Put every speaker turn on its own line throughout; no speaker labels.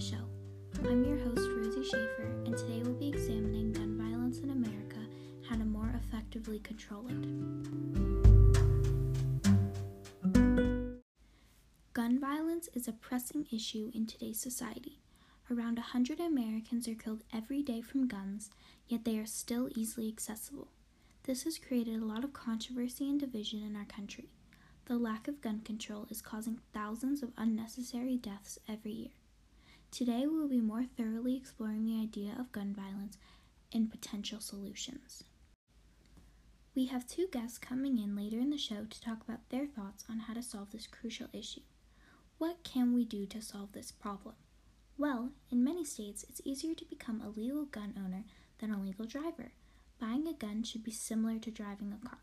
the show. I'm your host, Rosie Schaefer, and today we'll be examining gun violence in America how to more effectively control it. Gun violence is a pressing issue in today's society. Around 100 Americans are killed every day from guns, yet they are still easily accessible. This has created a lot of controversy and division in our country. The lack of gun control is causing thousands of unnecessary deaths every year. Today, we will be more thoroughly exploring the idea of gun violence and potential solutions. We have two guests coming in later in the show to talk about their thoughts on how to solve this crucial issue. What can we do to solve this problem? Well, in many states, it's easier to become a legal gun owner than a legal driver. Buying a gun should be similar to driving a car.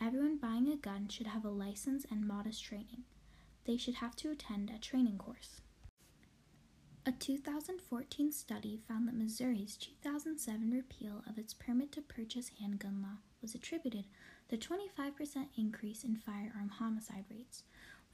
Everyone buying a gun should have a license and modest training. They should have to attend a training course. A 2014 study found that Missouri's 2007 repeal of its permit to purchase handgun law was attributed to the 25% increase in firearm homicide rates.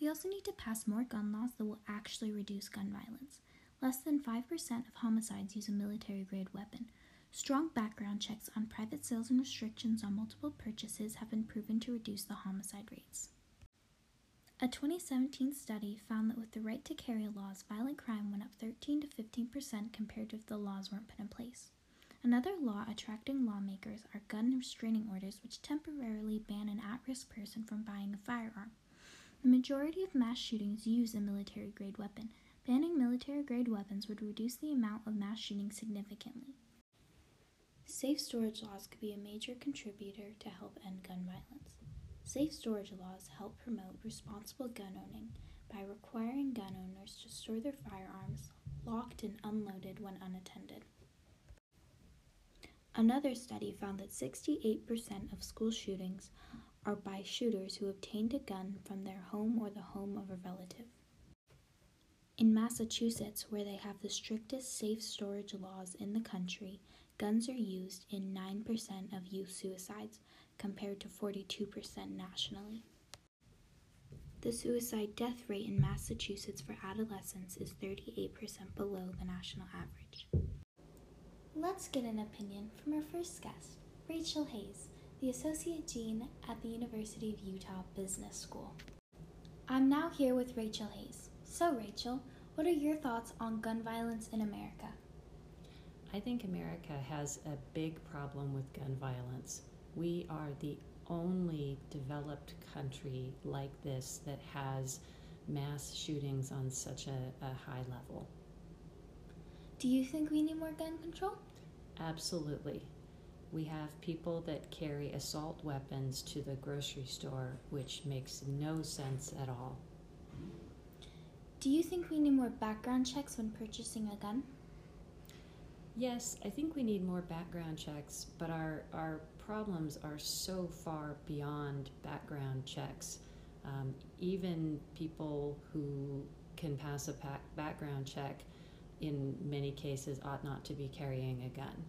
We also need to pass more gun laws that will actually reduce gun violence. Less than 5% of homicides use a military grade weapon, Strong background checks on private sales and restrictions on multiple purchases have been proven to reduce the homicide rates. A 2017 study found that with the right to carry laws, violent crime went up 13 to 15 percent compared to if the laws weren't put in place. Another law attracting lawmakers are gun restraining orders, which temporarily ban an at risk person from buying a firearm. The majority of mass shootings use a military grade weapon. Banning military grade weapons would reduce the amount of mass shootings significantly. Safe storage laws could be a major contributor to help end gun violence. Safe storage laws help promote responsible gun owning by requiring gun owners to store their firearms locked and unloaded when unattended. Another study found that 68% of school shootings are by shooters who obtained a gun from their home or the home of a relative. In Massachusetts, where they have the strictest safe storage laws in the country, Guns are used in 9% of youth suicides compared to 42% nationally. The suicide death rate in Massachusetts for adolescents is 38% below the national average. Let's get an opinion from our first guest, Rachel Hayes, the Associate Dean at the University of Utah Business School. I'm now here with Rachel Hayes. So, Rachel, what are your thoughts on gun violence in America?
I think America has a big problem with gun violence. We are the only developed country like this that has mass shootings on such a, a high level.
Do you think we need more gun control?
Absolutely. We have people that carry assault weapons to the grocery store, which makes no sense at all.
Do you think we need more background checks when purchasing a gun?
Yes, I think we need more background checks, but our, our problems are so far beyond background checks. Um, even people who can pass a background check in many cases ought not to be carrying a gun.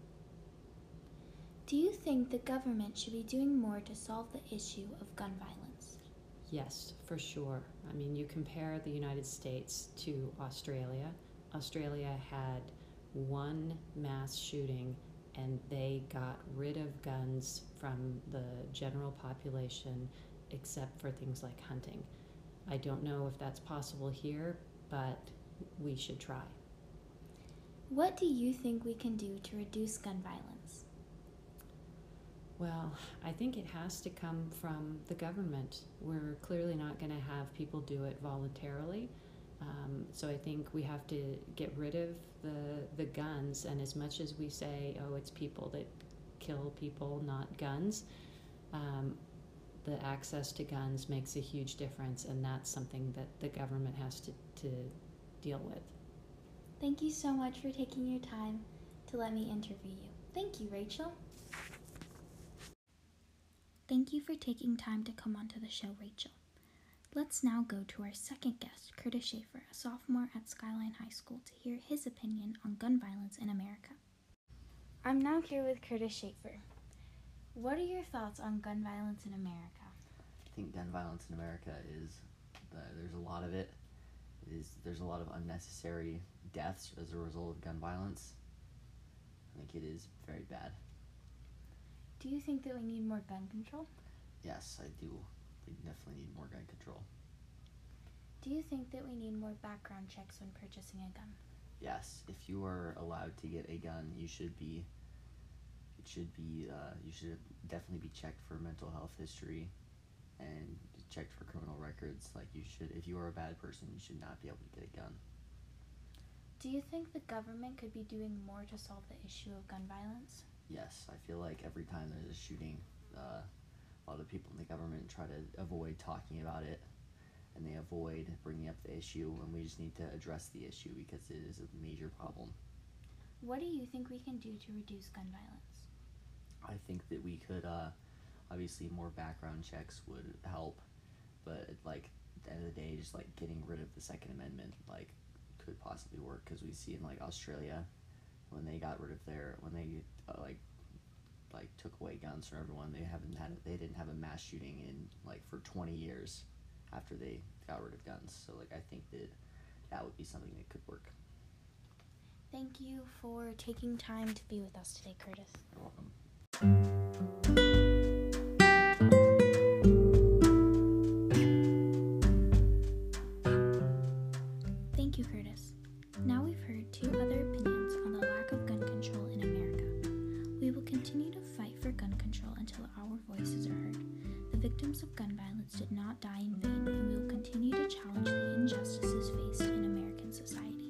Do you think the government should be doing more to solve the issue of gun violence?
Yes, for sure. I mean, you compare the United States to Australia. Australia had one mass shooting and they got rid of guns from the general population except for things like hunting. I don't know if that's possible here, but we should try.
What do you think we can do to reduce gun violence?
Well, I think it has to come from the government. We're clearly not going to have people do it voluntarily. Um, so I think we have to get rid of the the guns, and as much as we say, oh, it's people that kill people, not guns, um, the access to guns makes a huge difference, and that's something that the government has to, to deal with.
Thank you so much for taking your time to let me interview you. Thank you, Rachel. Thank you for taking time to come onto the show, Rachel. Let's now go to our second guest, Curtis Schaefer, a sophomore at Skyline High School, to hear his opinion on gun violence in America. I'm now here with Curtis Schaefer. What are your thoughts on gun violence in America?
I think gun violence in America is there's a lot of it. Is there's a lot of unnecessary deaths as a result of gun violence. I think it is very bad.
Do you think that we need more gun control?
Yes, I do. We definitely need more gun control.
Do you think that we need more background checks when purchasing a gun?
Yes, if you are allowed to get a gun, you should be. It should be. Uh, you should definitely be checked for mental health history, and checked for criminal records. Like you should, if you are a bad person, you should not be able to get a gun.
Do you think the government could be doing more to solve the issue of gun violence?
Yes, I feel like every time there's a shooting, uh, a lot of people in the government try to avoid talking about it, and they avoid bringing up the issue. And we just need to address the issue because it is a major problem.
What do you think we can do to reduce gun violence?
I think that we could, uh, obviously, more background checks would help, but like at the end of the day, just like getting rid of the Second Amendment, like, could possibly work because we see in like Australia, when they got rid of their when they uh, like like took away guns from everyone, they haven't had they didn't have a mass shooting in like for twenty years after they got rid of guns. So like I think that that would be something that could work.
Thank you for taking time to be with us today, Curtis.
You're welcome.
Our voices are heard. The victims of gun violence did not die in vain, and we will continue to challenge the injustices faced in American society.